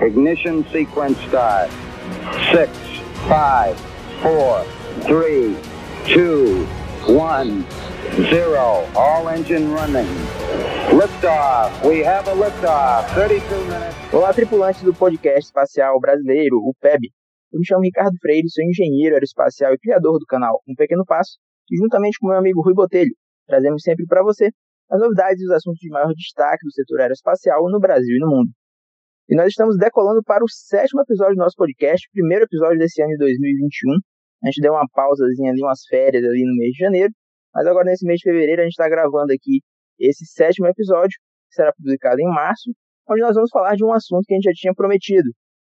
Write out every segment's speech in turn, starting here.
Ignition sequence start. Six, five, four, three, two, one, zero. All engine running. Liftoff. We have a liftoff. 32 minutes. Olá, tripulantes do podcast espacial brasileiro, o PEB. Eu me chamo Ricardo Freire, sou engenheiro aeroespacial e criador do canal Um Pequeno Passo, e juntamente com meu amigo Rui Botelho, trazemos sempre para você as novidades e os assuntos de maior destaque do setor aeroespacial no Brasil e no mundo. E nós estamos decolando para o sétimo episódio do nosso podcast, primeiro episódio desse ano de 2021. A gente deu uma pausazinha ali, umas férias ali no mês de janeiro, mas agora nesse mês de fevereiro a gente está gravando aqui esse sétimo episódio, que será publicado em março, onde nós vamos falar de um assunto que a gente já tinha prometido.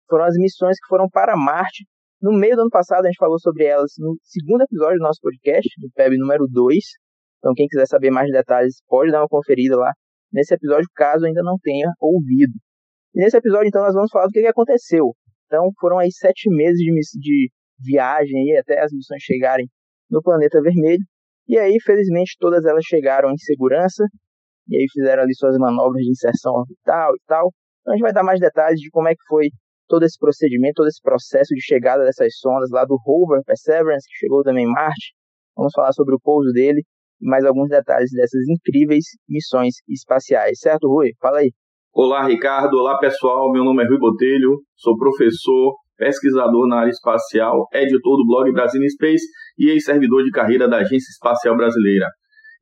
Foram as missões que foram para Marte. No meio do ano passado a gente falou sobre elas no segundo episódio do nosso podcast, do PEB número 2. Então quem quiser saber mais detalhes pode dar uma conferida lá nesse episódio, caso ainda não tenha ouvido. Nesse episódio, então, nós vamos falar do que, que aconteceu. Então, foram aí sete meses de, de viagem aí, até as missões chegarem no planeta vermelho. E aí, felizmente, todas elas chegaram em segurança. E aí fizeram ali suas manobras de inserção orbital e tal. Então a gente vai dar mais detalhes de como é que foi todo esse procedimento, todo esse processo de chegada dessas sondas lá do rover Perseverance, que chegou também em Marte. Vamos falar sobre o pouso dele e mais alguns detalhes dessas incríveis missões espaciais. Certo, Rui? Fala aí. Olá, Ricardo. Olá, pessoal. Meu nome é Rui Botelho, sou professor, pesquisador na área espacial, editor do blog Brasil Space e ex-servidor de carreira da Agência Espacial Brasileira.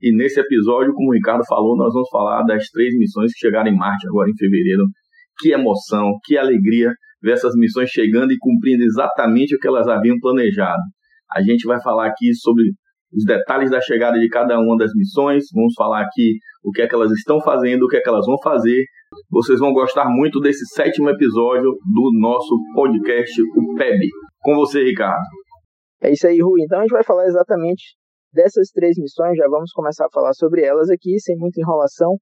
E nesse episódio, como o Ricardo falou, nós vamos falar das três missões que chegaram em Marte agora em fevereiro. Que emoção, que alegria ver essas missões chegando e cumprindo exatamente o que elas haviam planejado. A gente vai falar aqui sobre os detalhes da chegada de cada uma das missões, vamos falar aqui o que é que elas estão fazendo, o que é que elas vão fazer. Vocês vão gostar muito desse sétimo episódio do nosso podcast, o PEB. Com você, Ricardo. É isso aí, Rui. Então a gente vai falar exatamente dessas três missões, já vamos começar a falar sobre elas aqui, sem muita enrolação.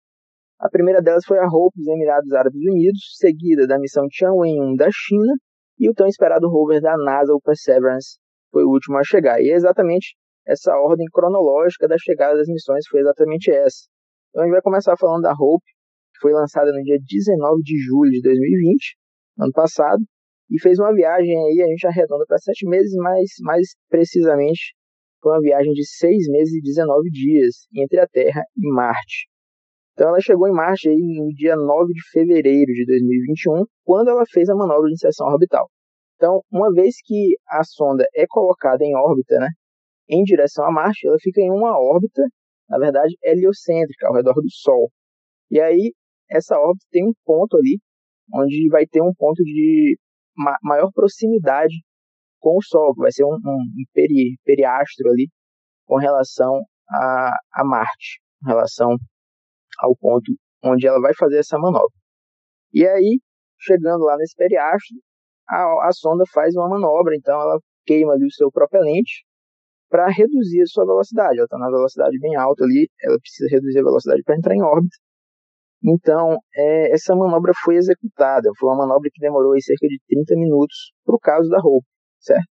A primeira delas foi a Hope dos Emirados Árabes Unidos, seguida da missão Tianwen-1 da China, e o tão esperado rover da NASA, o Perseverance, foi o último a chegar. E é exatamente essa ordem cronológica da chegada das missões foi exatamente essa. Então a gente vai começar falando da Hope, que foi lançada no dia 19 de julho de 2020, ano passado, e fez uma viagem aí, a gente arredonda para sete meses, mas mais precisamente foi uma viagem de seis meses e 19 dias entre a Terra e Marte. Então ela chegou em Marte aí no dia 9 de fevereiro de 2021, quando ela fez a manobra de inserção orbital. Então, uma vez que a sonda é colocada em órbita, né, em direção a Marte, ela fica em uma órbita, na verdade, heliocêntrica, ao redor do Sol. E aí, essa órbita tem um ponto ali, onde vai ter um ponto de ma maior proximidade com o Sol, que vai ser um, um peri periastro ali, com relação a, a Marte, com relação ao ponto onde ela vai fazer essa manobra. E aí, chegando lá nesse periastro, a, a sonda faz uma manobra, então ela queima ali o seu propelente para reduzir a sua velocidade. Ela está na velocidade bem alta ali, ela precisa reduzir a velocidade para entrar em órbita. Então, é, essa manobra foi executada. Foi uma manobra que demorou aí cerca de 30 minutos para o caso da Hope, certo?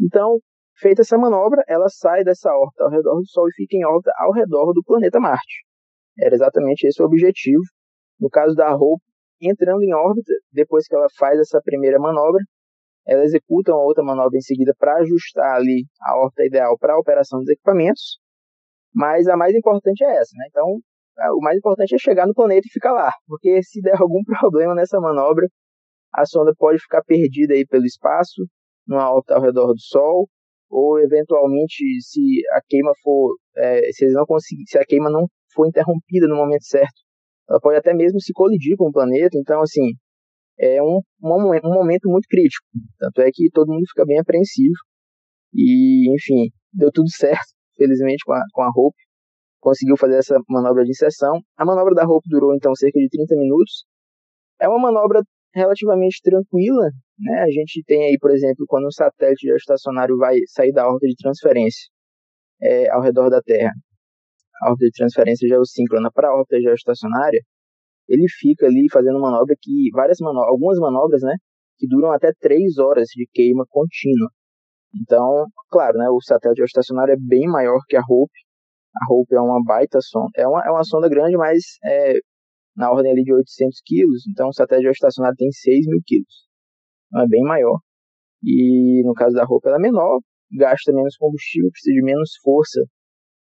Então, feita essa manobra, ela sai dessa órbita ao redor do Sol e fica em órbita ao redor do planeta Marte. Era exatamente esse o objetivo. No caso da Hope, entrando em órbita, depois que ela faz essa primeira manobra, ela executa uma outra manobra em seguida para ajustar ali a órbita ideal para a operação dos equipamentos. Mas a mais importante é essa, né? Então, o mais importante é chegar no planeta e ficar lá, porque se der algum problema nessa manobra, a sonda pode ficar perdida aí pelo espaço, numa órbita ao redor do Sol, ou eventualmente se a queima for, é, se eles não conseguir, se a queima não for interrompida no momento certo, ela pode até mesmo se colidir com o planeta. Então, assim, é um, um, momento muito crítico. Tanto é que todo mundo fica bem apreensivo. E, enfim, deu tudo certo, felizmente, com a, com a Hope. Conseguiu fazer essa manobra de inserção. A manobra da Hope durou, então, cerca de 30 minutos. É uma manobra relativamente tranquila, né? A gente tem aí, por exemplo, quando um satélite geoestacionário vai sair da órbita de transferência é, ao redor da Terra, a órbita de transferência geossíncrona para a órbita geoestacionária, ele fica ali fazendo manobra que várias manobras, algumas manobras, né, que duram até três horas de queima contínua. Então, claro, né, o satélite geoestacionário é bem maior que a Hope. A Hope é uma baita sonda, é uma, é uma sonda grande, mas é, na ordem ali de 800 quilos, então o satélite geoestacionário tem 6 mil quilos. Então é bem maior. E no caso da roupa ela é menor, gasta menos combustível, precisa de menos força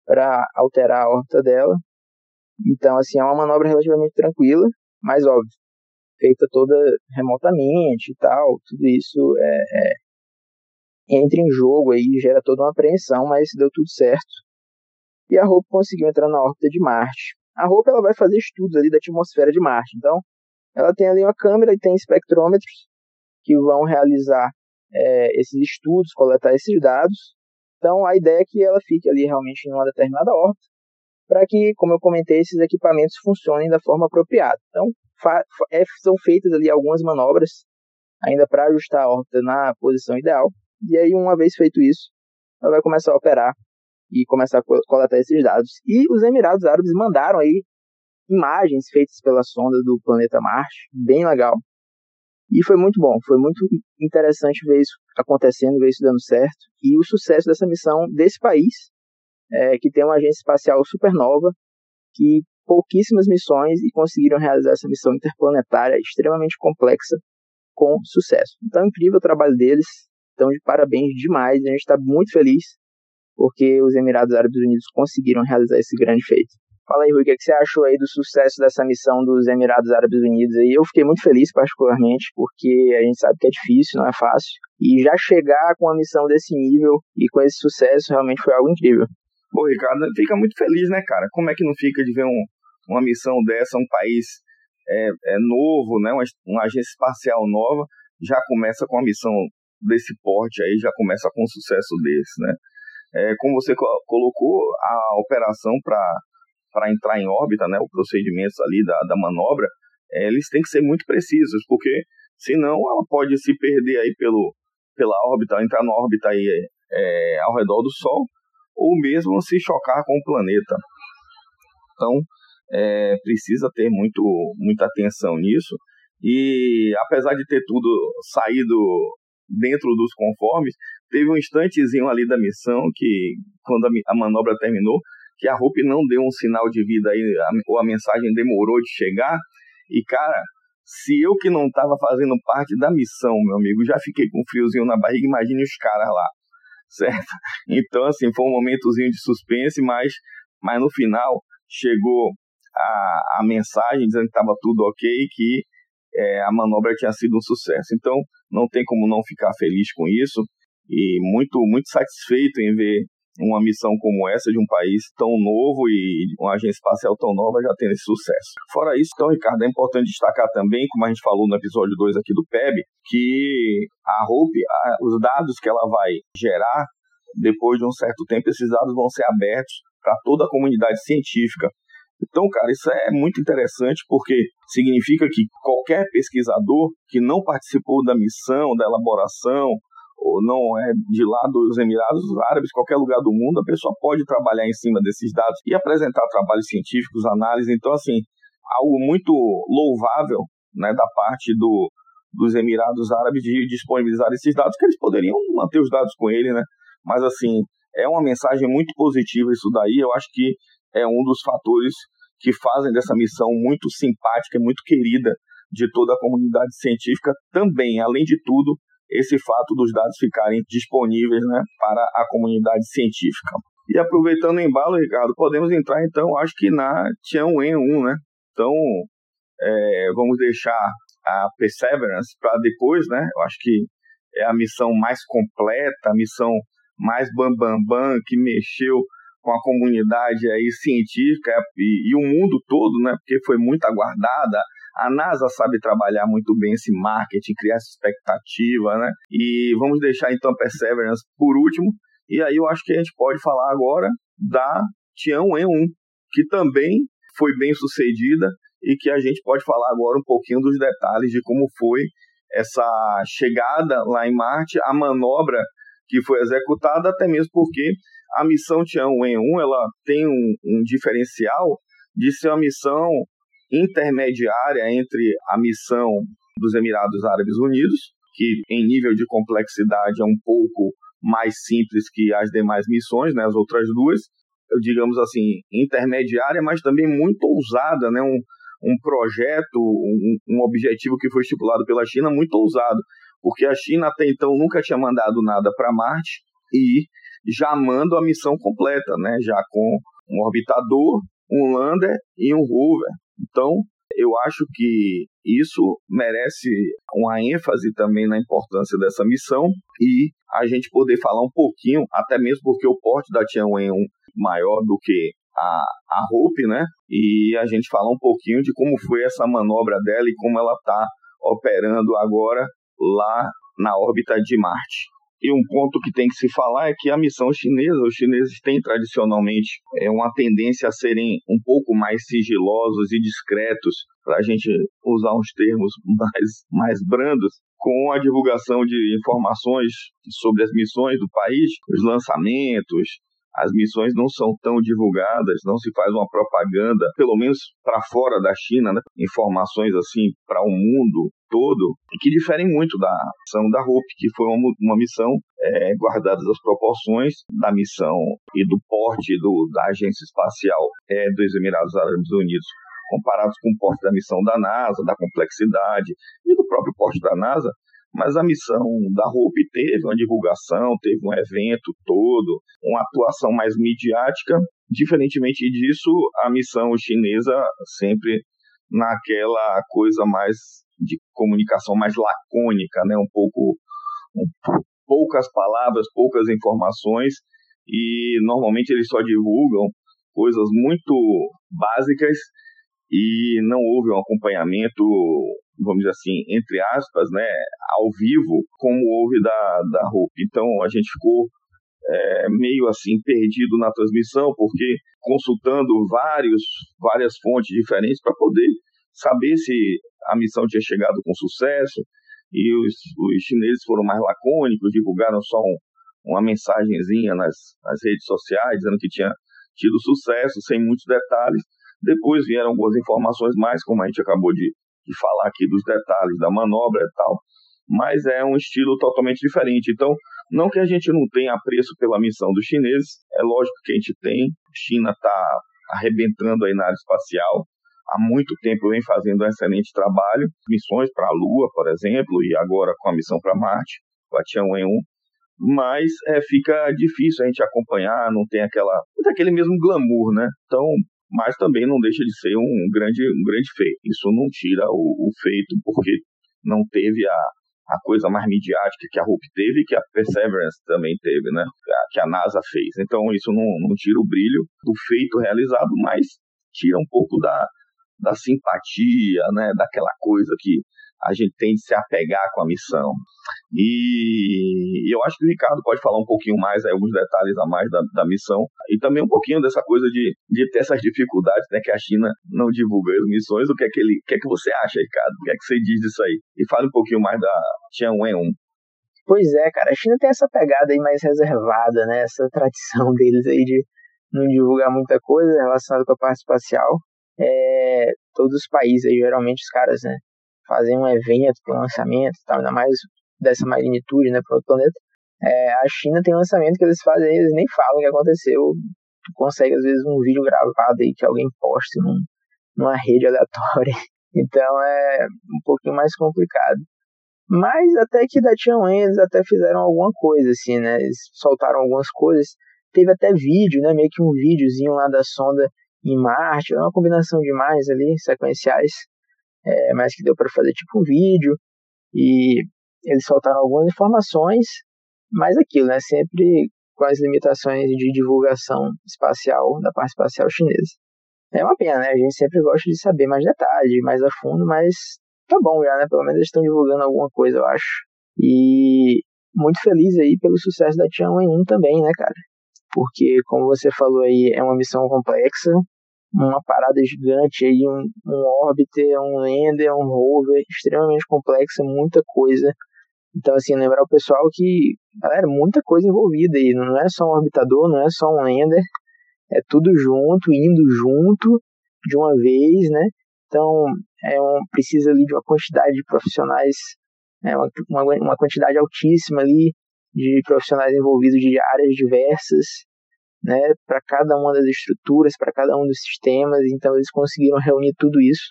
para alterar a órbita dela. Então, assim, é uma manobra relativamente tranquila, mas óbvio, feita toda remotamente e tal, tudo isso é, é, entra em jogo aí, gera toda uma apreensão, mas deu tudo certo. E a roupa conseguiu entrar na órbita de Marte. A roupa ela vai fazer estudos ali da atmosfera de Marte, então ela tem ali uma câmera e tem espectrômetros que vão realizar é, esses estudos, coletar esses dados. Então a ideia é que ela fique ali realmente em uma determinada órbita, para que, como eu comentei, esses equipamentos funcionem da forma apropriada. Então é, são feitas ali algumas manobras ainda para ajustar a órbita na posição ideal. E aí, uma vez feito isso, ela vai começar a operar e começar a coletar esses dados. E os Emirados Árabes mandaram aí imagens feitas pela sonda do planeta Marte, bem legal. E foi muito bom, foi muito interessante ver isso acontecendo, ver isso dando certo. E o sucesso dessa missão desse país, é, que tem uma agência espacial super nova, que pouquíssimas missões e conseguiram realizar essa missão interplanetária extremamente complexa com sucesso. Então, incrível o trabalho deles, então de parabéns demais, a gente está muito feliz porque os Emirados Árabes Unidos conseguiram realizar esse grande feito. Fala aí, Rui, o que, é que você achou aí do sucesso dessa missão dos Emirados Árabes Unidos? Aí eu fiquei muito feliz, particularmente, porque a gente sabe que é difícil, não é fácil. E já chegar com uma missão desse nível e com esse sucesso realmente foi algo incrível. Pô, Ricardo, fica muito feliz, né, cara? Como é que não fica de ver um, uma missão dessa, um país é, é novo, né, uma, uma agência espacial nova, já começa com uma missão desse porte aí, já começa com um sucesso desse, né? É, como você colocou, a operação para entrar em órbita, né, os procedimentos ali da, da manobra, é, eles têm que ser muito precisos, porque senão ela pode se perder aí pelo, pela órbita, entrar na órbita aí é, ao redor do Sol, ou mesmo se chocar com o planeta. Então, é, precisa ter muito, muita atenção nisso. E apesar de ter tudo saído dentro dos conformes, teve um instantezinho ali da missão que, quando a, manobra terminou, que a Hope não deu um sinal de vida aí, ou a mensagem demorou de chegar. E, cara, se eu que não estava fazendo parte da missão, meu amigo, já fiquei com um friozinho na barriga, imagine os caras lá, certo? Então, assim, foi um momentozinho de suspense, mas, mas no final chegou a, a mensagem dizendo que estava tudo ok, que é, a manobra tinha sido um sucesso. Então, não tem como não ficar feliz com isso e muito, muito satisfeito em ver uma missão como essa de um país tão novo e uma agência espacial tão nova já tendo esse sucesso. Fora isso, então, Ricardo, é importante destacar também, como a gente falou no episódio 2 aqui do PEB, que a Hope, os dados que ela vai gerar, depois de um certo tempo, esses dados vão ser abertos para toda a comunidade científica. Então, cara, isso é muito interessante porque significa que qualquer pesquisador que não participou da missão, da elaboração ou não é de lá dos Emirados Árabes, qualquer lugar do mundo, a pessoa pode trabalhar em cima desses dados e apresentar trabalhos científicos, análises. Então, assim, algo muito louvável né, da parte do, dos Emirados Árabes de disponibilizar esses dados, que eles poderiam manter os dados com ele, né? Mas, assim, é uma mensagem muito positiva isso daí. Eu acho que é um dos fatores que fazem dessa missão muito simpática e muito querida de toda a comunidade científica também, além de tudo, esse fato dos dados ficarem disponíveis né, para a comunidade científica. E aproveitando o embalo, Ricardo, podemos entrar então, acho que na Tianwen-1, né? Então, é, vamos deixar a Perseverance para depois, né? Eu acho que é a missão mais completa, a missão mais bambambam, bam, bam, que mexeu com a comunidade aí científica e, e, o mundo todo, né? Porque foi muito aguardada. A NASA sabe trabalhar muito bem esse marketing, criar essa expectativa, né? E vamos deixar então a Perseverance por último. E aí eu acho que a gente pode falar agora da Tianwen-1, que também foi bem sucedida e que a gente pode falar agora um pouquinho dos detalhes de como foi essa chegada lá em Marte, a manobra que foi executada, até mesmo porque a missão Tianwen-1 ela tem um, um diferencial de ser uma missão intermediária entre a missão dos Emirados Árabes Unidos, que em nível de complexidade é um pouco mais simples que as demais missões, né, as outras duas, digamos assim, intermediária, mas também muito ousada, né, um, um projeto, um, um objetivo que foi estipulado pela China muito ousado, porque a China até então nunca tinha mandado nada para Marte e já manda a missão completa, né? Já com um orbitador, um lander e um rover. Então, eu acho que isso merece uma ênfase também na importância dessa missão e a gente poder falar um pouquinho, até mesmo porque o porte da Tianwen é um maior do que a, a Hope, né? E a gente falar um pouquinho de como foi essa manobra dela e como ela está operando agora lá na órbita de Marte. E um ponto que tem que se falar é que a missão chinesa, os chineses têm tradicionalmente é, uma tendência a serem um pouco mais sigilosos e discretos, para a gente usar uns termos mais, mais brandos, com a divulgação de informações sobre as missões do país, os lançamentos, as missões não são tão divulgadas, não se faz uma propaganda, pelo menos para fora da China, né? informações assim para o mundo todo, que diferem muito da missão da Hope, que foi uma, uma missão é, guardadas as proporções da missão e do porte do, da Agência Espacial é, dos Emirados Árabes Unidos comparados com o porte da missão da NASA, da complexidade e do próprio porte da NASA, mas a missão da Hope teve uma divulgação, teve um evento todo, uma atuação mais midiática. Diferentemente disso, a missão chinesa sempre naquela coisa mais de comunicação mais lacônica, né? um pouco um, poucas palavras, poucas informações e normalmente eles só divulgam coisas muito básicas e não houve um acompanhamento vamos dizer assim, entre aspas, né, ao vivo, como houve da, da Hope. Então a gente ficou é, meio assim perdido na transmissão, porque consultando vários, várias fontes diferentes para poder saber se a missão tinha chegado com sucesso. E os, os chineses foram mais lacônicos, divulgaram só um, uma mensagenzinha nas, nas redes sociais, dizendo que tinha tido sucesso, sem muitos detalhes. Depois vieram algumas informações mais, como a gente acabou de, falar aqui dos detalhes da manobra e tal, mas é um estilo totalmente diferente. Então, não que a gente não tenha apreço pela missão dos chineses, é lógico que a gente tem. A China está arrebentando aí na área espacial. Há muito tempo vem fazendo um excelente trabalho, missões para a Lua, por exemplo, e agora com a missão para Marte, com a Tianwen-1. Mas é, fica difícil a gente acompanhar, não tem aquela, não tem aquele mesmo glamour, né? Então, mas também não deixa de ser um grande, um grande feito. Isso não tira o, o feito, porque não teve a, a coisa mais midiática que a Hope teve que a Perseverance também teve, né? Que a NASA fez. Então isso não, não tira o brilho do feito realizado, mas tira um pouco da, da simpatia, né? Daquela coisa que a gente tem de se apegar com a missão. E eu acho que o Ricardo pode falar um pouquinho mais, aí, alguns detalhes a mais da, da missão, e também um pouquinho dessa coisa de, de ter essas dificuldades, né, que a China não divulga as missões. O que é que, ele, o que, é que você acha, Ricardo? O que é que você diz disso aí? E fale um pouquinho mais da Tianwen-1. Pois é, cara, a China tem essa pegada aí mais reservada, né, essa tradição deles aí de não divulgar muita coisa relacionada com a parte espacial. É, todos os países aí, geralmente os caras, né, fazem um evento para um lançamento, tal, ainda mais dessa magnitude, né, para o planeta. É, a China tem lançamento que eles fazem, eles nem falam o que aconteceu. Tu consegue, às vezes, um vídeo gravado aí que alguém poste num, numa rede aleatória. Então é um pouquinho mais complicado. Mas até que da Tianwen eles até fizeram alguma coisa, assim, né? Eles soltaram algumas coisas. Teve até vídeo, né? Meio que um videozinho lá da sonda em Marte. Uma combinação de imagens ali, sequenciais é, mas que deu para fazer tipo um vídeo e eles soltaram algumas informações, mas aquilo, né, sempre com as limitações de divulgação espacial da parte espacial chinesa. É uma pena, né? A gente sempre gosta de saber mais detalhes, mais a fundo, mas tá bom já, né? Pelo menos eles estão divulgando alguma coisa, eu acho. E muito feliz aí pelo sucesso da Tianwen-1 também, né, cara? Porque, como você falou aí, é uma missão complexa, uma parada gigante aí, um, um orbiter, um lander, um rover, extremamente complexa, muita coisa. Então, assim, lembrar o pessoal que, galera, muita coisa envolvida aí, não é só um orbitador, não é só um lander, é tudo junto, indo junto de uma vez, né? Então, é um, precisa ali de uma quantidade de profissionais, é uma, uma, uma quantidade altíssima ali de profissionais envolvidos de áreas diversas, né, para cada uma das estruturas, para cada um dos sistemas, então eles conseguiram reunir tudo isso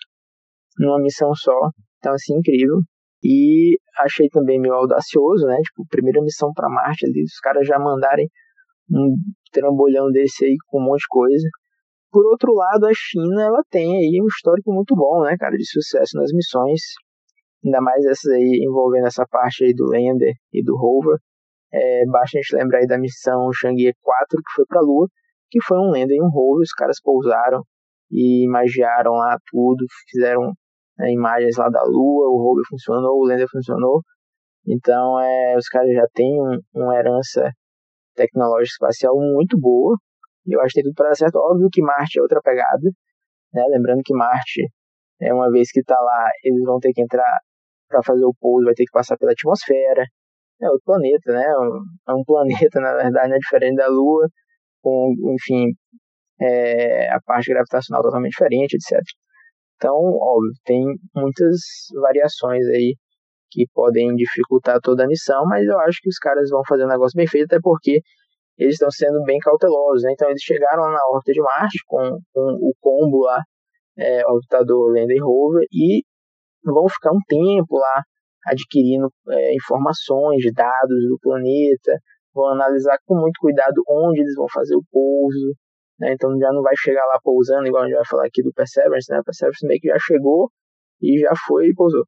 numa missão só. Então, assim, incrível. E achei também meio audacioso, né? Tipo, primeira missão para Marte ali, os caras já mandarem um trambolhão desse aí com um monte de coisa. Por outro lado, a China, ela tem aí um histórico muito bom, né, cara, de sucesso nas missões. Ainda mais essas aí envolvendo essa parte aí do Lander e do Rover. É, basta a gente lembrar aí da missão Chang'e 4, que foi para a Lua, que foi um Lander e um Rover, os caras pousaram e magiaram lá tudo, fizeram né, imagens lá da Lua, o Rover funcionou, o Lander funcionou. Então, é, os caras já têm um, uma herança tecnológica espacial muito boa. E eu acho que tem tudo para dar certo. Óbvio que Marte é outra pegada. Né? Lembrando que Marte, é uma vez que está lá, eles vão ter que entrar para fazer o pouso, vai ter que passar pela atmosfera. É outro planeta, né? É um planeta, na verdade, né? diferente da Lua, com, enfim, é, a parte gravitacional totalmente diferente, etc. Então, óbvio, tem muitas variações aí que podem dificultar toda a missão, mas eu acho que os caras vão fazer um negócio bem feito, até porque eles estão sendo bem cautelosos. Né? Então, eles chegaram na órbita de Marte com, com o combo lá, é, orbitador Lander Rover, e vão ficar um tempo lá adquirindo é, informações, dados do planeta, vão analisar com muito cuidado onde eles vão fazer o pouso, né? então já não vai chegar lá pousando, igual a gente vai falar aqui do Perseverance, né? o Perseverance meio que já chegou e já foi e pousou.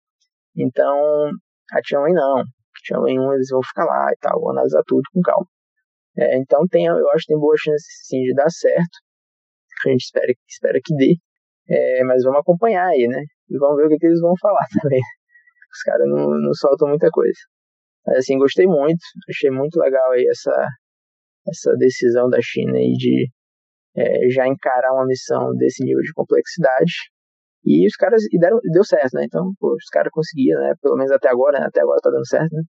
Então, a Tianwen não, Tianwen 1 eles vão ficar lá e tal, vão analisar tudo com calma. É, então, tem, eu acho que tem boa chance sim de dar certo, a gente espera, espera que dê, é, mas vamos acompanhar aí, né? E vamos ver o que, que eles vão falar também. Os caras não, não soltam muita coisa. Mas assim, gostei muito, achei muito legal aí essa, essa decisão da China aí de é, já encarar uma missão desse nível de complexidade. E os caras e deram, deu certo, né? Então, pô, os caras conseguiram, né? Pelo menos até agora, né? Até agora tá dando certo, né?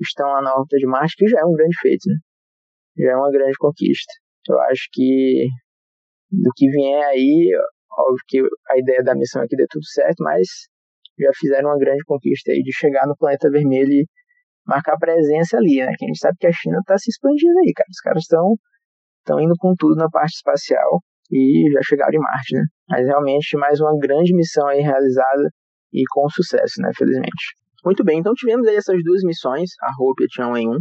Estão lá na órbita de Marte, que já é um grande feito, né? Já é uma grande conquista. Eu acho que do que vier aí, óbvio que a ideia da missão é que dê tudo certo, mas já fizeram uma grande conquista aí de chegar no planeta vermelho e marcar presença ali, né? Que a gente sabe que a China está se expandindo aí, cara. Os caras estão estão indo com tudo na parte espacial e já chegaram em Marte, né? Mas realmente mais uma grande missão aí realizada e com sucesso, né? Felizmente. Muito bem, então tivemos aí essas duas missões, a Hope e a Tianwen 1,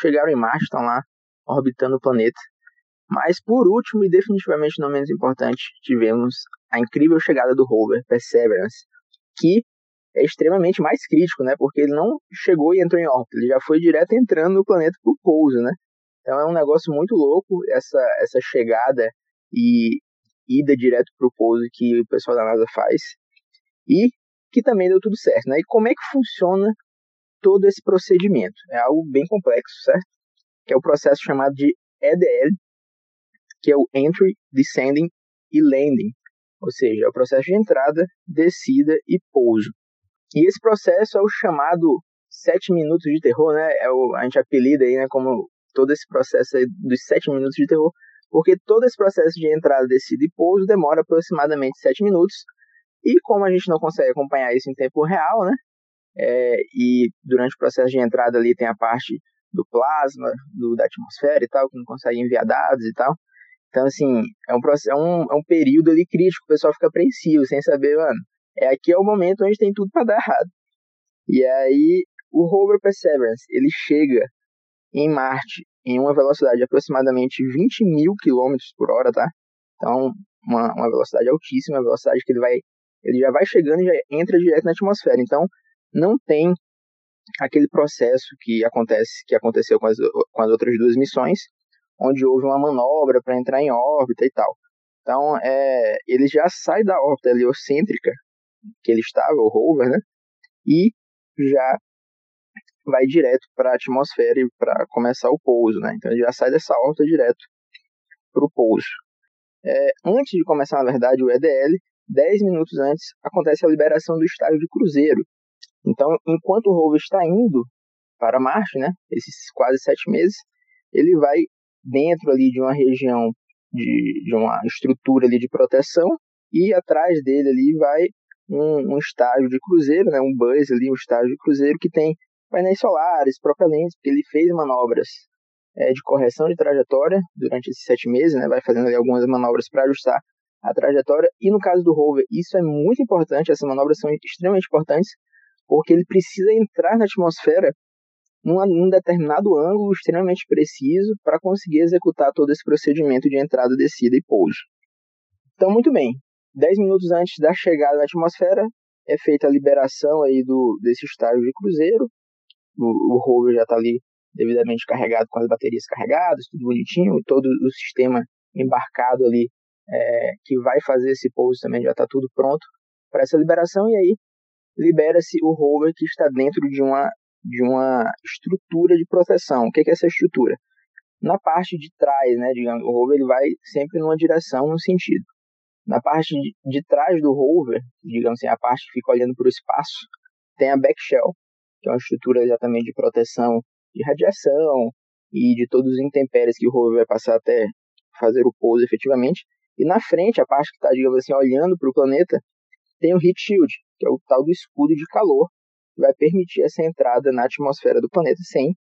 chegaram em Marte, estão lá orbitando o planeta. Mas por último e definitivamente não menos importante, tivemos a incrível chegada do rover Perseverance, que é extremamente mais crítico, né? Porque ele não chegou e entrou em órbita, ele já foi direto entrando no planeta por pouso, né? Então é um negócio muito louco essa essa chegada e ida direto para o pouso que o pessoal da NASA faz e que também deu tudo certo, né? E como é que funciona todo esse procedimento? É algo bem complexo, certo? Que é o processo chamado de EDL, que é o Entry, Descending e Landing, ou seja, é o processo de entrada, descida e pouso. E esse processo é o chamado sete minutos de terror, né? É o, a gente apelida aí, né, como todo esse processo dos sete minutos de terror, porque todo esse processo de entrada, descida e pouso demora aproximadamente sete minutos. E como a gente não consegue acompanhar isso em tempo real, né? É, e durante o processo de entrada ali tem a parte do plasma, do, da atmosfera e tal, que não consegue enviar dados e tal. Então, assim, é um, é um, é um período ali crítico, o pessoal fica apreensivo, sem saber, mano, é aqui é o momento onde tem tudo para dar errado. E aí, o rover Perseverance, ele chega em Marte em uma velocidade de aproximadamente 20 mil quilômetros por hora, tá? Então, uma, uma velocidade altíssima, a velocidade que ele vai, ele já vai chegando e já entra direto na atmosfera. Então, não tem aquele processo que acontece, que aconteceu com as, com as outras duas missões, onde houve uma manobra para entrar em órbita e tal. Então, é, ele já sai da órbita heliocêntrica que ele estava, o rover, né? E já vai direto para a atmosfera para começar o pouso, né? Então ele já sai dessa órbita direto para o pouso. É, antes de começar, na verdade, o EDL, 10 minutos antes, acontece a liberação do estágio de cruzeiro. Então, enquanto o rover está indo para Marte, né, esses quase sete meses, ele vai dentro ali de uma região de, de uma estrutura ali de proteção e atrás dele ali vai um, um estágio de cruzeiro, né, um buzz ali, um estágio de cruzeiro que tem painéis solares, propelentes, porque ele fez manobras é, de correção de trajetória durante esses sete meses, né, vai fazendo ali algumas manobras para ajustar a trajetória. E no caso do rover, isso é muito importante, essas manobras são extremamente importantes, porque ele precisa entrar na atmosfera num, num determinado ângulo extremamente preciso para conseguir executar todo esse procedimento de entrada, descida e pouso. Então, muito bem. 10 minutos antes da chegada na atmosfera, é feita a liberação aí do, desse estágio de cruzeiro. O, o rover já está ali devidamente carregado com as baterias carregadas, tudo bonitinho, todo o sistema embarcado ali é, que vai fazer esse pouso também já está tudo pronto para essa liberação e aí libera-se o rover que está dentro de uma de uma estrutura de proteção. O que é essa estrutura? Na parte de trás, né, digamos, o rover ele vai sempre numa direção, num sentido. Na parte de, trás do rover, digamos assim, a parte que fica olhando para o espaço, tem a backshell, que é uma estrutura exatamente de proteção de radiação e de todos os intempéries que o rover vai passar até fazer o pouso efetivamente. E na frente, a parte que está, digamos assim, olhando para o planeta, tem o heat shield, que é o tal do escudo de calor, que vai permitir essa entrada na atmosfera do planeta sem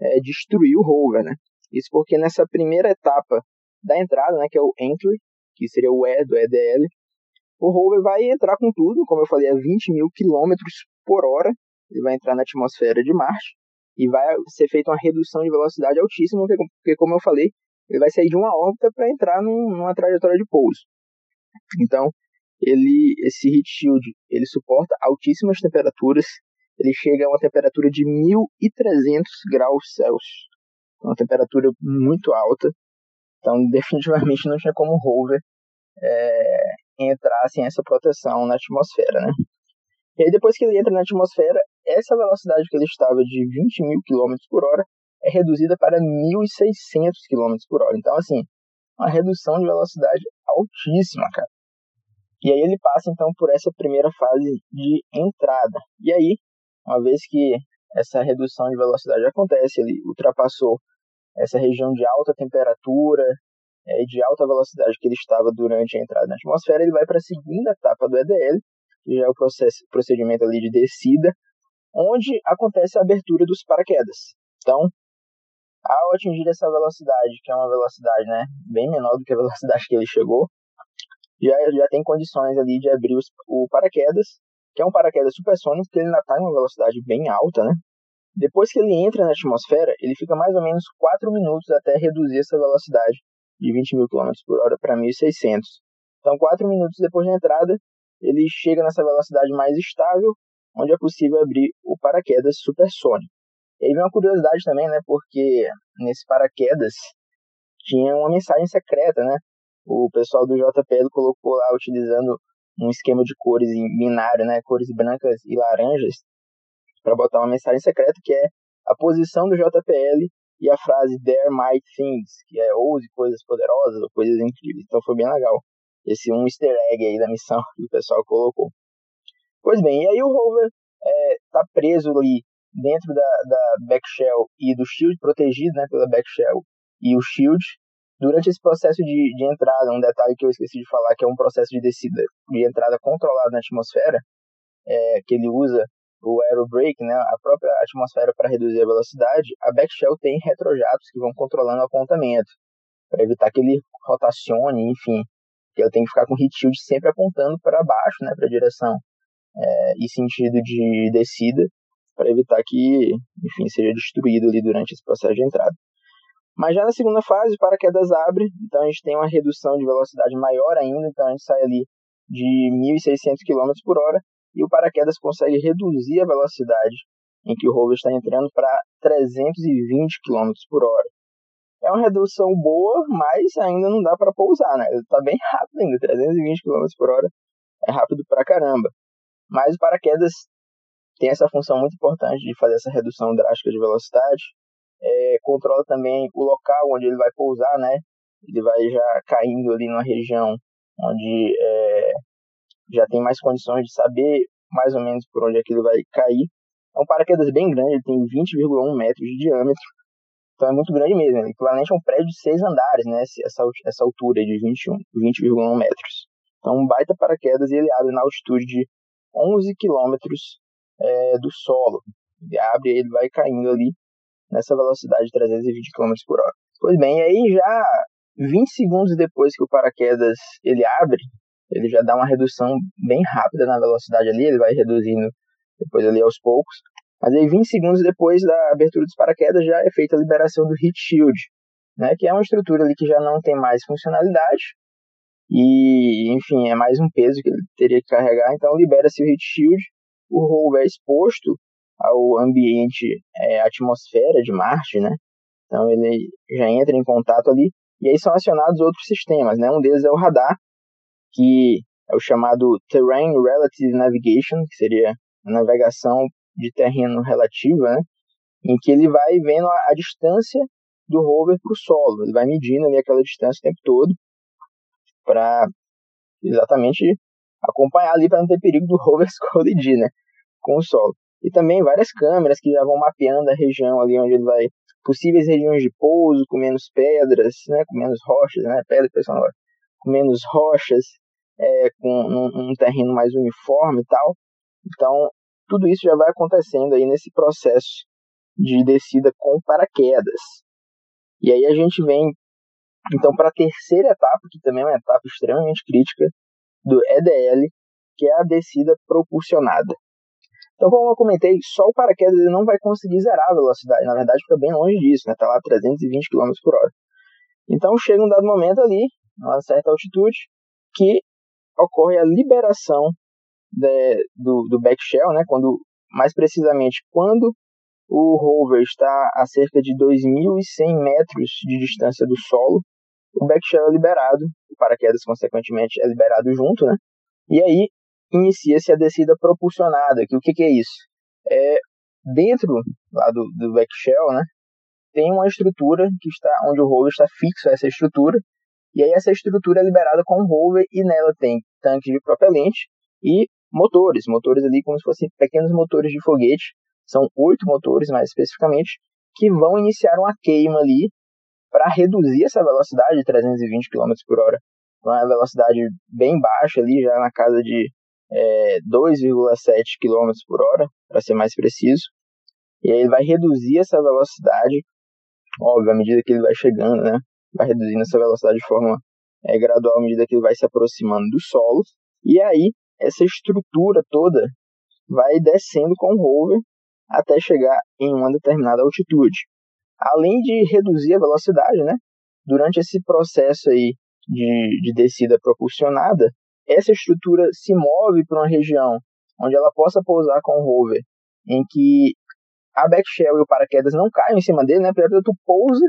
é, destruir o rover, né? Isso porque nessa primeira etapa da entrada, né, que é o entry, que seria o E do EDL, o rover vai entrar com tudo, como eu falei, a 20 mil quilômetros por hora, ele vai entrar na atmosfera de Marte, e vai ser feita uma redução de velocidade altíssima, porque, como eu falei, ele vai sair de uma órbita para entrar num, numa trajetória de pouso. Então, ele, esse heat shield, ele suporta altíssimas temperaturas, ele chega a uma temperatura de 1300 graus Celsius, uma temperatura muito alta. Então, definitivamente não tinha como o rover é, entrar sem essa proteção na atmosfera, né? E aí, depois que ele entra na atmosfera, essa velocidade que ele estava de 20 mil km por hora é reduzida para 1.600 km por hora. Então, assim, uma redução de velocidade altíssima, cara. E aí ele passa, então, por essa primeira fase de entrada. E aí, uma vez que essa redução de velocidade acontece, ele ultrapassou essa região de alta temperatura é, de alta velocidade que ele estava durante a entrada na atmosfera, ele vai para a segunda etapa do EDL, que já é o processo, procedimento ali de descida, onde acontece a abertura dos paraquedas. Então, ao atingir essa velocidade, que é uma velocidade né, bem menor do que a velocidade que ele chegou, já, já tem condições ali de abrir os, o paraquedas, que é um paraquedas supersônico, que ele ainda está em uma velocidade bem alta, né? Depois que ele entra na atmosfera, ele fica mais ou menos 4 minutos até reduzir essa velocidade de 20 mil km por hora para 1.600. Então, 4 minutos depois da entrada, ele chega nessa velocidade mais estável, onde é possível abrir o paraquedas supersônico. E aí vem uma curiosidade também, né? Porque nesse paraquedas tinha uma mensagem secreta, né? O pessoal do JPL colocou lá utilizando um esquema de cores em binário, né? Cores brancas e laranjas, para botar uma mensagem secreta que é a posição do JPL e a frase There Might Things, que é ouse coisas poderosas ou coisas incríveis. Então foi bem legal esse um easter egg aí da missão que o pessoal colocou. Pois bem, e aí o rover está é, preso ali dentro da, da backshell e do shield, protegido né, pela backshell e o shield. Durante esse processo de, de entrada, um detalhe que eu esqueci de falar, que é um processo de descida, de entrada controlado na atmosfera, é, que ele usa o aerobrake, né, a própria atmosfera para reduzir a velocidade, a backshell tem retrojatos que vão controlando o apontamento, para evitar que ele rotacione, enfim, que eu tenho que ficar com o heat shield sempre apontando para baixo, né, para a direção é, e sentido de descida, para evitar que, enfim, seja destruído ali durante esse processo de entrada. Mas já na segunda fase, o paraquedas abre, então a gente tem uma redução de velocidade maior ainda, então a gente sai ali de 1.600 km por hora e o paraquedas consegue reduzir a velocidade em que o rover está entrando para 320 km por hora. É uma redução boa, mas ainda não dá para pousar, né? Está bem rápido ainda, 320 km por hora é rápido pra caramba. Mas o paraquedas tem essa função muito importante de fazer essa redução drástica de velocidade. É, controla também o local onde ele vai pousar, né? Ele vai já caindo ali numa região onde é, já tem mais condições de saber mais ou menos por onde aquilo vai cair. É um paraquedas bem grande, ele tem 20,1 metros de diâmetro, então é muito grande mesmo, é equivalente a um prédio de seis andares, né? Essa, essa altura de 20,1 metros. Então um baita paraquedas e ele abre na altitude de 11 quilômetros é, do solo. Ele abre e ele vai caindo ali nessa velocidade de 320 km por hora. Pois bem, aí já 20 segundos depois que o paraquedas ele abre, ele já dá uma redução bem rápida na velocidade ali, ele vai reduzindo depois ali aos poucos. Mas aí 20 segundos depois da abertura dos paraquedas já é feita a liberação do heat shield, né, que é uma estrutura ali que já não tem mais funcionalidade. E, enfim, é mais um peso que ele teria que carregar, então libera-se o heat shield, o rover é exposto ao ambiente, é, atmosfera de Marte, né, então ele já entra em contato ali, e aí são acionados outros sistemas, né, um deles é o radar, que é o chamado Terrain Relative Navigation, que seria a navegação de terreno relativa, né, em que ele vai vendo a, a distância do rover para o solo, ele vai medindo ali aquela distância o tempo todo, para exatamente acompanhar ali para não ter perigo do rover colidir, né, com o solo. E também várias câmeras que já vão mapeando a região ali onde ele vai, possíveis regiões de pouso com menos pedras, né, com menos rochas, né, pedra pessoal com menos rochas, é, com um, um terreno mais uniforme e tal. Então, tudo isso já vai acontecendo aí nesse processo de descida com paraquedas. E aí a gente vem então, para a terceira etapa, que também é uma etapa extremamente crítica do EDL, que é a descida propulsionada. Então, como eu comentei, só o paraquedas ele não vai conseguir zerar a velocidade. Na verdade, fica bem longe disso, né? Tá lá 320 km por hora. Então, chega um dado momento ali, uma certa altitude, que ocorre a liberação de, do, do backshell, né? Quando, mais precisamente, quando o rover está a cerca de 2.100 metros de distância do solo, o backshell é liberado, o paraquedas, consequentemente, é liberado junto, né? E aí inicia-se a descida propulsionada, que o que, que é isso? É, dentro lá do, do backshell, né, tem uma estrutura que está onde o rover está fixo a essa estrutura, e aí essa estrutura é liberada com o rover e nela tem tanques de propelente e motores, motores ali como se fossem pequenos motores de foguete, são oito motores mais especificamente, que vão iniciar uma queima ali para reduzir essa velocidade de 320 km por hora uma velocidade bem baixa ali, já na casa de é, 2,7 km por hora, para ser mais preciso. E aí ele vai reduzir essa velocidade, óbvio, à medida que ele vai chegando, né? Vai reduzindo essa velocidade de forma é, gradual à medida que ele vai se aproximando do solo. E aí, essa estrutura toda vai descendo com o rover até chegar em uma determinada altitude além de reduzir a velocidade, né? Durante esse processo aí de, de descida propulsionada, essa estrutura se move para uma região onde ela possa pousar com o rover, em que a backshell e o paraquedas não caem em cima dele, né? Primeiro tu pousa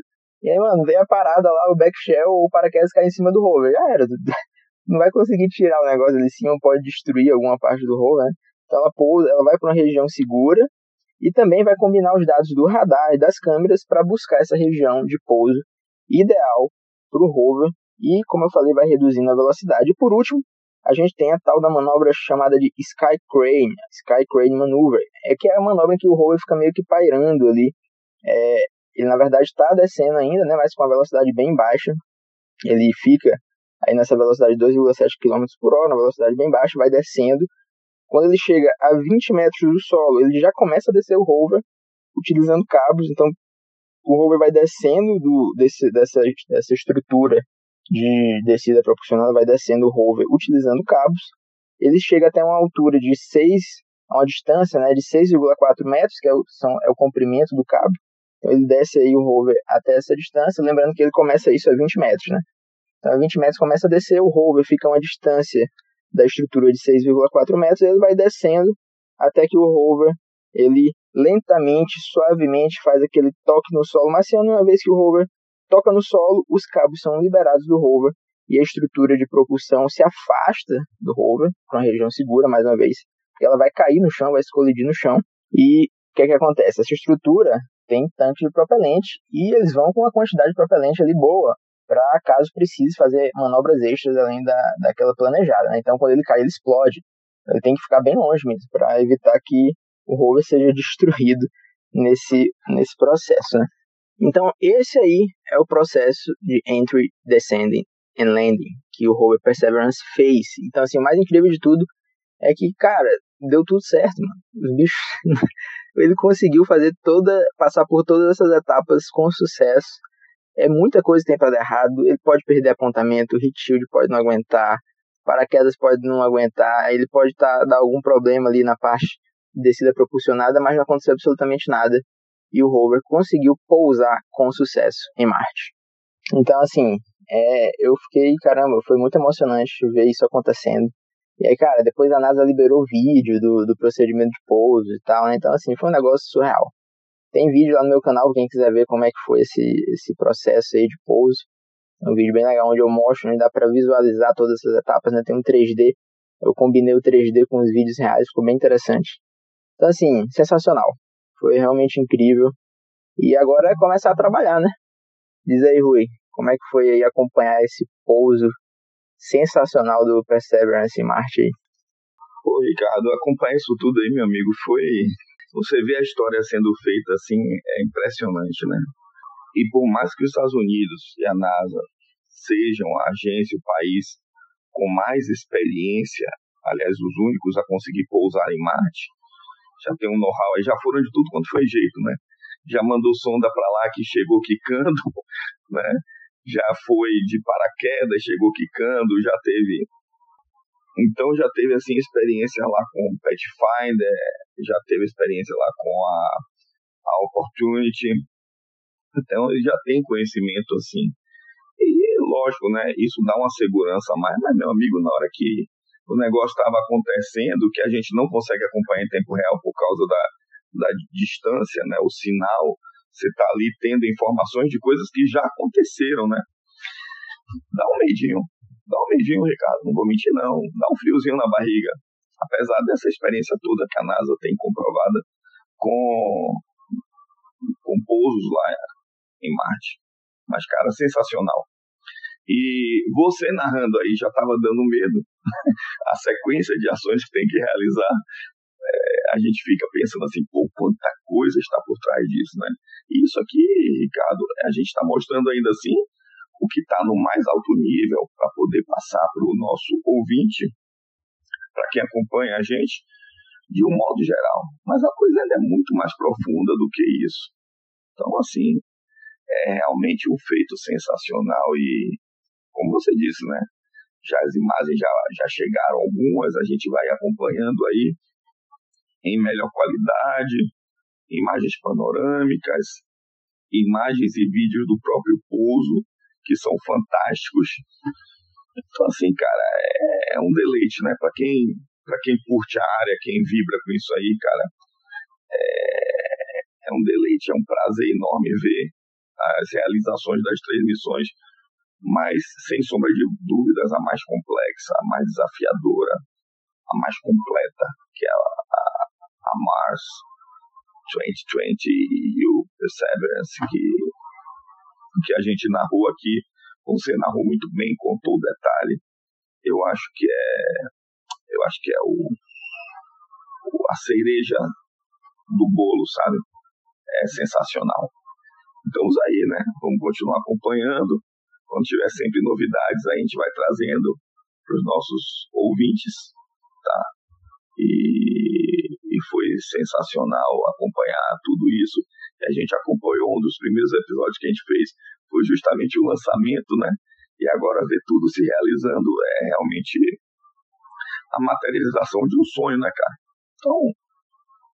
e aí, mano, vem a parada lá, o backshell ou o paraquedas cai em cima do rover. Já era. Não vai conseguir tirar o negócio ali em cima, pode destruir alguma parte do rover, né? Então ela pousa, ela vai para uma região segura e também vai combinar os dados do radar e das câmeras para buscar essa região de pouso ideal para o rover e, como eu falei, vai reduzindo a velocidade. E por último, a gente tem a tal da manobra chamada de Sky Crane, Sky Crane Maneuver, é que é a manobra em que o rover fica meio que pairando ali. É, ele na verdade está descendo ainda, né, mas com a velocidade bem baixa. Ele fica aí nessa velocidade de 2,7 km por hora, na velocidade bem baixa, vai descendo quando ele chega a 20 metros do solo, ele já começa a descer o rover utilizando cabos. Então, o rover vai descendo do, desse, dessa, dessa estrutura de descida proporcional, vai descendo o rover utilizando cabos. Ele chega até uma altura de 6, a uma distância né, de 6,4 metros, que é o, são, é o comprimento do cabo. Então, ele desce aí o rover até essa distância, lembrando que ele começa isso a 20 metros, né? Então, a 20 metros começa a descer, o rover fica a uma distância da estrutura de 6,4 metros, ele vai descendo até que o rover ele lentamente, suavemente faz aquele toque no solo marciano. Uma vez que o rover toca no solo, os cabos são liberados do rover e a estrutura de propulsão se afasta do rover para uma região segura, mais uma vez, porque ela vai cair no chão, vai se colidir no chão. E o que, é que acontece? Essa estrutura tem tanque de propelente e eles vão com uma quantidade de propelente ali boa para caso precise fazer manobras extras além da, daquela planejada. Né? Então, quando ele cai, ele explode. Ele tem que ficar bem longe mesmo, para evitar que o rover seja destruído nesse, nesse processo. Né? Então, esse aí é o processo de entry, descending and landing que o rover Perseverance fez. Então, assim, o mais incrível de tudo é que, cara, deu tudo certo, mano. Os bichos. ele conseguiu fazer toda. passar por todas essas etapas com sucesso é muita coisa que tem para dar errado. Ele pode perder apontamento, o hit shield pode não aguentar, paraquedas pode não aguentar, ele pode tá, dar algum problema ali na parte de descida propulsionada, mas não aconteceu absolutamente nada. E o rover conseguiu pousar com sucesso em Marte. Então, assim, é, eu fiquei, caramba, foi muito emocionante ver isso acontecendo. E aí, cara, depois a NASA liberou vídeo do, do procedimento de pouso e tal, né? Então, assim, foi um negócio surreal. Tem vídeo lá no meu canal, quem quiser ver como é que foi esse, esse processo aí de pouso. É um vídeo bem legal onde eu mostro, né? dá para visualizar todas essas etapas, né? Tem um 3D. Eu combinei o 3D com os vídeos reais, ficou bem interessante. Então, assim, sensacional. Foi realmente incrível. E agora é começar a trabalhar, né? Diz aí, Rui, como é que foi aí acompanhar esse pouso sensacional do Perseverance em Marte? Pô, Ricardo, acompanhar isso tudo aí, meu amigo, foi você vê a história sendo feita assim, é impressionante, né? E por mais que os Estados Unidos e a NASA sejam a agência, o país com mais experiência, aliás, os únicos a conseguir pousar em Marte, já tem um know-how aí, já foram de tudo quanto foi jeito, né? Já mandou sonda para lá que chegou quicando, né? Já foi de paraquedas, chegou quicando, já teve então já teve assim experiência lá com o Pathfinder, já teve experiência lá com a, a Opportunity. Então ele já tem conhecimento assim. E lógico, né? Isso dá uma segurança a mais, mas meu amigo, na hora que o negócio estava acontecendo, que a gente não consegue acompanhar em tempo real por causa da, da distância, né? O sinal, você está ali tendo informações de coisas que já aconteceram, né? Dá um medinho dá um medinho, Ricardo, não vou mentir não, dá um friozinho na barriga. Apesar dessa experiência toda que a NASA tem comprovada com, com pousos lá em Marte. Mas, cara, sensacional. E você narrando aí já estava dando medo. a sequência de ações que tem que realizar, a gente fica pensando assim, pô, quanta coisa está por trás disso, né? E isso aqui, Ricardo, a gente está mostrando ainda assim o que está no mais alto nível para poder passar para o nosso ouvinte, para quem acompanha a gente, de um modo geral. Mas a coisa ainda é muito mais profunda do que isso. Então, assim, é realmente um feito sensacional e, como você disse, né? Já as imagens já, já chegaram algumas, a gente vai acompanhando aí em melhor qualidade, imagens panorâmicas, imagens e vídeos do próprio pouso, que são fantásticos. Então, assim, cara, é, é um deleite, né? Para quem, quem curte a área, quem vibra com isso aí, cara, é, é um deleite, é um prazer enorme ver as realizações das três missões, mas, sem sombra de dúvidas, a mais complexa, a mais desafiadora, a mais completa, que é a, a Mars 2020 e o Perseverance, que que a gente narrou aqui, você narrou muito bem, contou o detalhe. Eu acho que é, eu acho que é o, a cereja do bolo, sabe? É sensacional. Então, aí, né? Vamos continuar acompanhando. Quando tiver sempre novidades, a gente vai trazendo para os nossos ouvintes, tá? E, e foi sensacional acompanhar tudo isso a gente acompanhou um dos primeiros episódios que a gente fez, foi justamente o lançamento, né? E agora ver tudo se realizando é realmente a materialização de um sonho, né, cara? Então,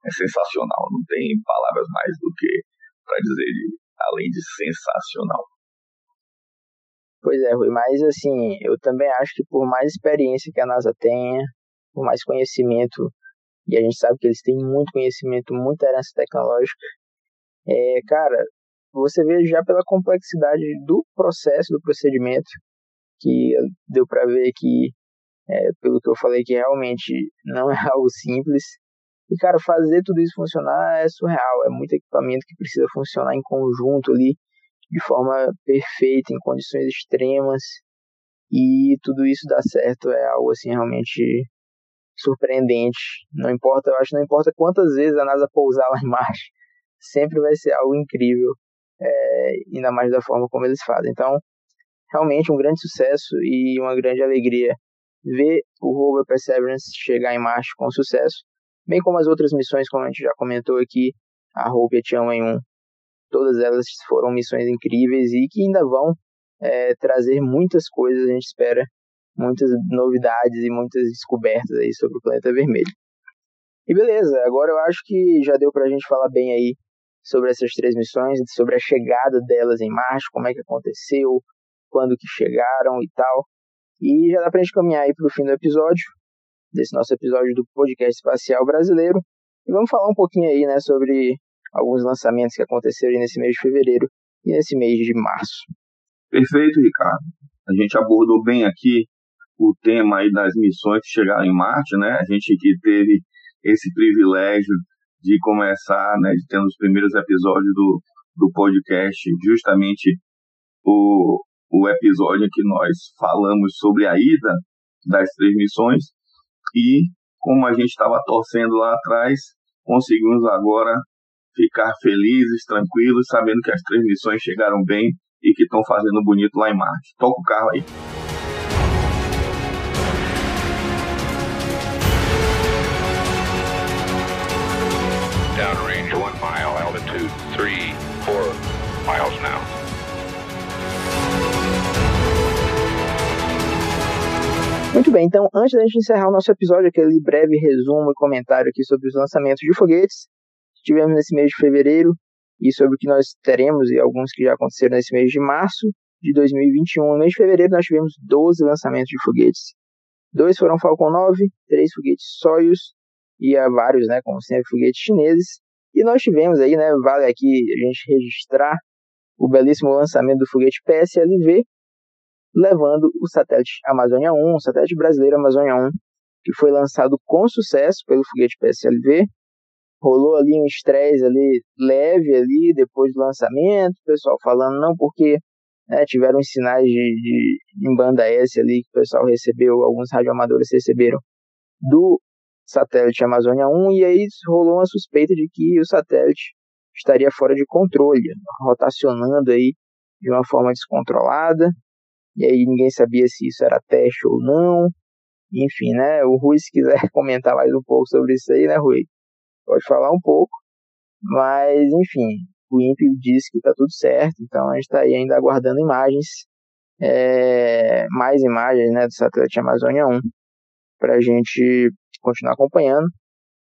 é sensacional, não tem palavras mais do que para dizer além de sensacional. Pois é, Rui, mas assim, eu também acho que por mais experiência que a NASA tenha, por mais conhecimento, e a gente sabe que eles têm muito conhecimento, muita herança tecnológica, é, cara, você vê já pela complexidade do processo, do procedimento, que deu para ver que, é, pelo que eu falei, que realmente não é algo simples. E, cara, fazer tudo isso funcionar é surreal. É muito equipamento que precisa funcionar em conjunto ali, de forma perfeita, em condições extremas. E tudo isso dar certo é algo, assim, realmente surpreendente. Não importa, eu acho que não importa quantas vezes a NASA pousar lá em Marte sempre vai ser algo incrível, é, ainda mais da forma como eles fazem. Então, realmente um grande sucesso e uma grande alegria ver o rover Perseverance chegar em Marte com sucesso, bem como as outras missões, como a gente já comentou aqui, a Hope Tianwen 1 Todas elas foram missões incríveis e que ainda vão é, trazer muitas coisas, a gente espera, muitas novidades e muitas descobertas aí sobre o planeta vermelho. E beleza, agora eu acho que já deu para a gente falar bem aí sobre essas três missões, sobre a chegada delas em Marte, como é que aconteceu, quando que chegaram e tal. E já dá pra gente caminhar aí pro fim do episódio, desse nosso episódio do podcast espacial brasileiro. E vamos falar um pouquinho aí, né, sobre alguns lançamentos que aconteceram nesse mês de fevereiro e nesse mês de março. Perfeito, Ricardo. A gente abordou bem aqui o tema aí das missões que chegaram em Marte, né? A gente que teve esse privilégio de começar, né, de ter nos primeiros episódios do, do podcast justamente o, o episódio que nós falamos sobre a ida das três missões e como a gente estava torcendo lá atrás, conseguimos agora ficar felizes, tranquilos, sabendo que as três missões chegaram bem e que estão fazendo bonito lá em Marte. Toca o carro aí. Miles now. Muito bem, então antes da gente encerrar o nosso episódio, aquele breve resumo e comentário aqui sobre os lançamentos de foguetes que tivemos nesse mês de fevereiro e sobre o que nós teremos e alguns que já aconteceram nesse mês de março de 2021. No mês de fevereiro nós tivemos 12 lançamentos de foguetes. Dois foram Falcon 9, três foguetes Soyuz e há vários, né, como sempre, foguetes chineses. E nós tivemos aí, né, vale aqui a gente registrar o belíssimo lançamento do foguete PSLV, levando o satélite Amazônia 1, o satélite brasileiro Amazônia 1, que foi lançado com sucesso pelo foguete PSLV, rolou ali um estresse ali leve ali depois do lançamento, o pessoal falando não porque né, tiveram sinais de, de, em banda S ali que o pessoal recebeu, alguns radioamadores receberam do satélite Amazônia 1 e aí rolou uma suspeita de que o satélite estaria fora de controle, rotacionando aí de uma forma descontrolada, e aí ninguém sabia se isso era teste ou não. Enfim, né? O Rui, se quiser comentar mais um pouco sobre isso aí, né, Rui? pode falar um pouco, mas enfim, o INPE disse que está tudo certo, então a gente está aí ainda aguardando imagens, é, mais imagens né, do satélite Amazônia 1, para a gente continuar acompanhando.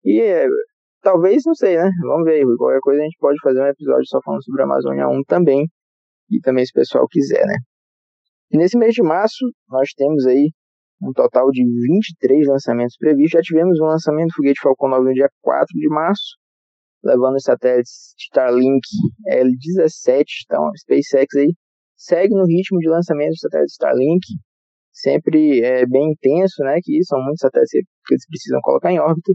E talvez, não sei, né? Vamos ver, qualquer coisa a gente pode fazer um episódio só falando sobre a Amazônia 1 também, e também se o pessoal quiser, né? E nesse mês de março, nós temos aí um total de 23 lançamentos previstos. Já tivemos um lançamento do foguete Falcon 9 no dia 4 de março, levando os satélites Starlink L17. Então, a SpaceX aí segue no ritmo de lançamento do satélite Starlink, sempre é, bem intenso, né? Que são muitos satélites que eles precisam colocar em órbita.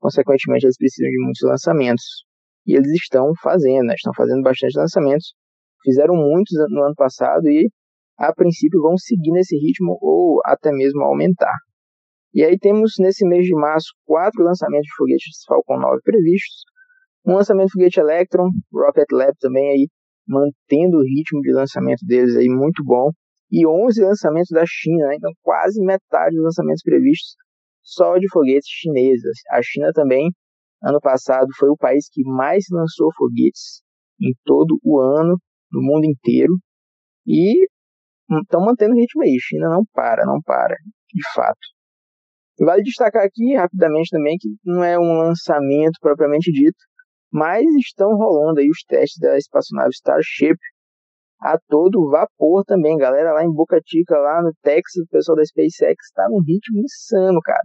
Consequentemente, eles precisam de muitos lançamentos. E eles estão fazendo, né? Estão fazendo bastante lançamentos. Fizeram muitos no ano passado e a princípio vão seguir nesse ritmo ou até mesmo aumentar. E aí temos nesse mês de março quatro lançamentos de foguetes Falcon 9 previstos, um lançamento de foguete Electron, Rocket Lab também aí mantendo o ritmo de lançamento deles aí muito bom, e 11 lançamentos da China, né? então quase metade dos lançamentos previstos só de foguetes chineses. A China também, ano passado, foi o país que mais lançou foguetes em todo o ano, no mundo inteiro, e estão mantendo o ritmo aí. China não para, não para, de fato. Vale destacar aqui rapidamente também que não é um lançamento propriamente dito, mas estão rolando aí os testes da espaçonave Starship a todo vapor também, galera. Lá em Boca Chica, lá no Texas, o pessoal da SpaceX está num ritmo insano, cara.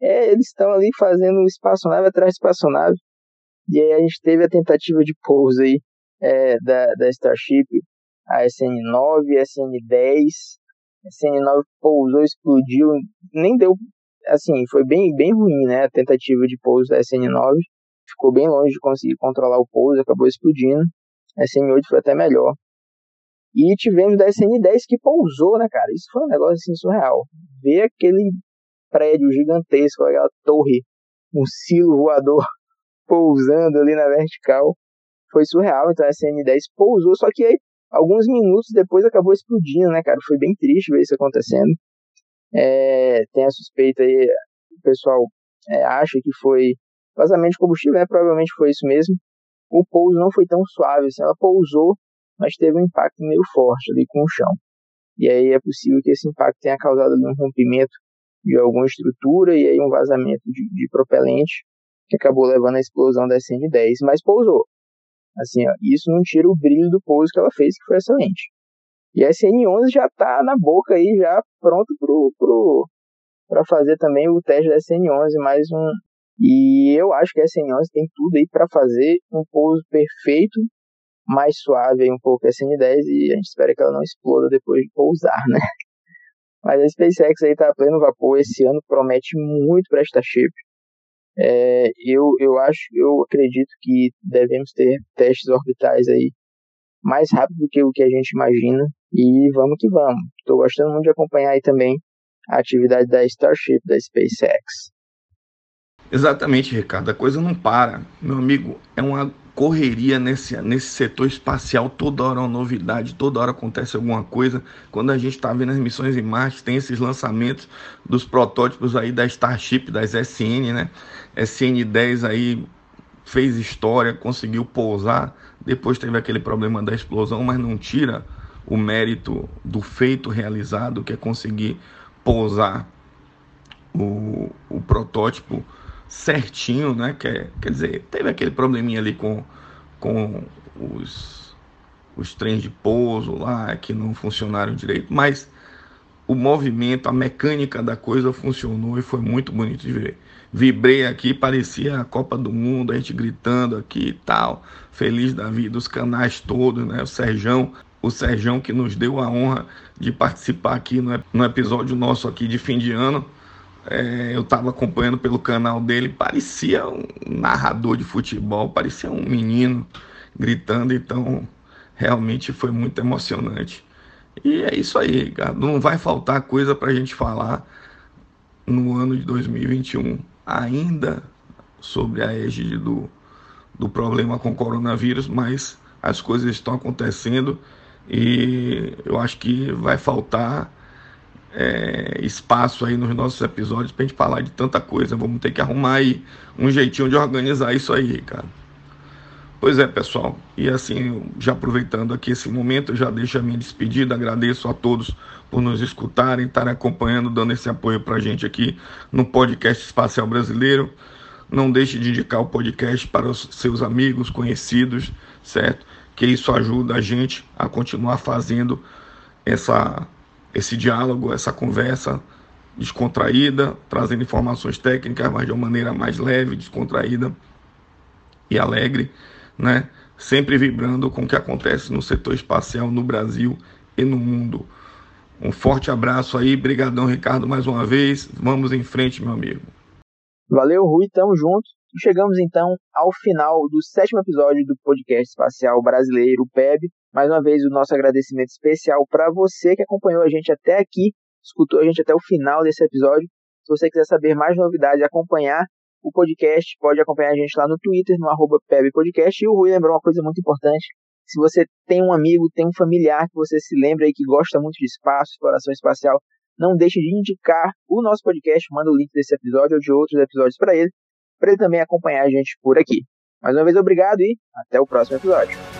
É, eles estão ali fazendo espaçonave atrás de espaçonave. E aí a gente teve a tentativa de pouso aí é, da, da Starship a SN9, a SN10. A SN9 pousou, explodiu, nem deu, assim, foi bem, bem ruim, né, a tentativa de pouso da SN9. Ficou bem longe de conseguir controlar o pouso, acabou explodindo. A SN8 foi até melhor. E tivemos da SN10 que pousou, né, cara? Isso foi um negócio assim surreal. Ver aquele prédio gigantesco, aquela torre, um silo voador pousando ali na vertical, foi surreal. Então a SN10 pousou, só que aí alguns minutos depois acabou explodindo, né, cara? Foi bem triste ver isso acontecendo. É, tem a suspeita aí, o pessoal é, acha que foi vazamento de combustível, né? Provavelmente foi isso mesmo. o pouso não foi tão suave, assim, ela pousou, mas teve um impacto meio forte ali com o chão. E aí é possível que esse impacto tenha causado ali um rompimento de alguma estrutura e aí um vazamento de, de propelente que acabou levando à explosão da SN-10, mas pousou. Assim, ó, isso não tira o brilho do pouso que ela fez, que foi excelente. E a SN11 já está na boca aí, já pronto pro, pro, para fazer também o teste da SN11, mais um. E eu acho que a SN11 tem tudo aí para fazer um pouso perfeito, mais suave aí um pouco a SN10 e a gente espera que ela não exploda depois de pousar, né? Mas a SpaceX aí tá pleno vapor, esse ano promete muito para esta chip. É, eu, eu acho, eu acredito que devemos ter testes orbitais aí mais rápido do que o que a gente imagina e vamos que vamos. Estou gostando muito de acompanhar aí também a atividade da Starship da SpaceX. Exatamente, Ricardo. A coisa não para. Meu amigo, é uma correria nesse, nesse setor espacial. Toda hora uma novidade, toda hora acontece alguma coisa. Quando a gente está vendo as missões em Marte, tem esses lançamentos dos protótipos aí da Starship, das SN, né? SN-10 aí fez história, conseguiu pousar. Depois teve aquele problema da explosão, mas não tira o mérito do feito realizado, que é conseguir pousar o, o protótipo certinho, né? Quer, quer dizer, teve aquele probleminha ali com, com os, os trens de pouso lá que não funcionaram direito, mas o movimento, a mecânica da coisa funcionou e foi muito bonito de ver. Vibrei aqui, parecia a Copa do Mundo, a gente gritando aqui e tal, feliz da vida, os canais todos, né? O Serjão o Serjão que nos deu a honra de participar aqui no, no episódio nosso aqui de fim de ano. É, eu estava acompanhando pelo canal dele, parecia um narrador de futebol, parecia um menino gritando, então realmente foi muito emocionante. E é isso aí. Não vai faltar coisa para a gente falar no ano de 2021 ainda sobre a égide do, do problema com o coronavírus, mas as coisas estão acontecendo e eu acho que vai faltar é, espaço aí nos nossos episódios para a gente falar de tanta coisa. Vamos ter que arrumar aí um jeitinho de organizar isso aí, cara. Pois é, pessoal. E assim, já aproveitando aqui esse momento, já deixo a minha despedida. Agradeço a todos por nos escutarem, estarem acompanhando, dando esse apoio para a gente aqui no podcast Espacial Brasileiro. Não deixe de indicar o podcast para os seus amigos, conhecidos, certo? que isso ajuda a gente a continuar fazendo essa, esse diálogo, essa conversa descontraída, trazendo informações técnicas, mas de uma maneira mais leve, descontraída e alegre, né? Sempre vibrando com o que acontece no setor espacial no Brasil e no mundo. Um forte abraço aí, brigadão Ricardo mais uma vez. Vamos em frente, meu amigo. Valeu, Rui, tamo junto. Chegamos então ao final do sétimo episódio do podcast espacial brasileiro PEB. Mais uma vez o nosso agradecimento especial para você que acompanhou a gente até aqui, escutou a gente até o final desse episódio. Se você quiser saber mais novidades e acompanhar o podcast, pode acompanhar a gente lá no Twitter, no arroba PebPodcast. E o Rui lembrou uma coisa muito importante. Se você tem um amigo, tem um familiar que você se lembra e que gosta muito de espaço, exploração espacial, não deixe de indicar o nosso podcast, manda o link desse episódio ou de outros episódios para ele, para ele também acompanhar a gente por aqui. Mais uma vez, obrigado e até o próximo episódio.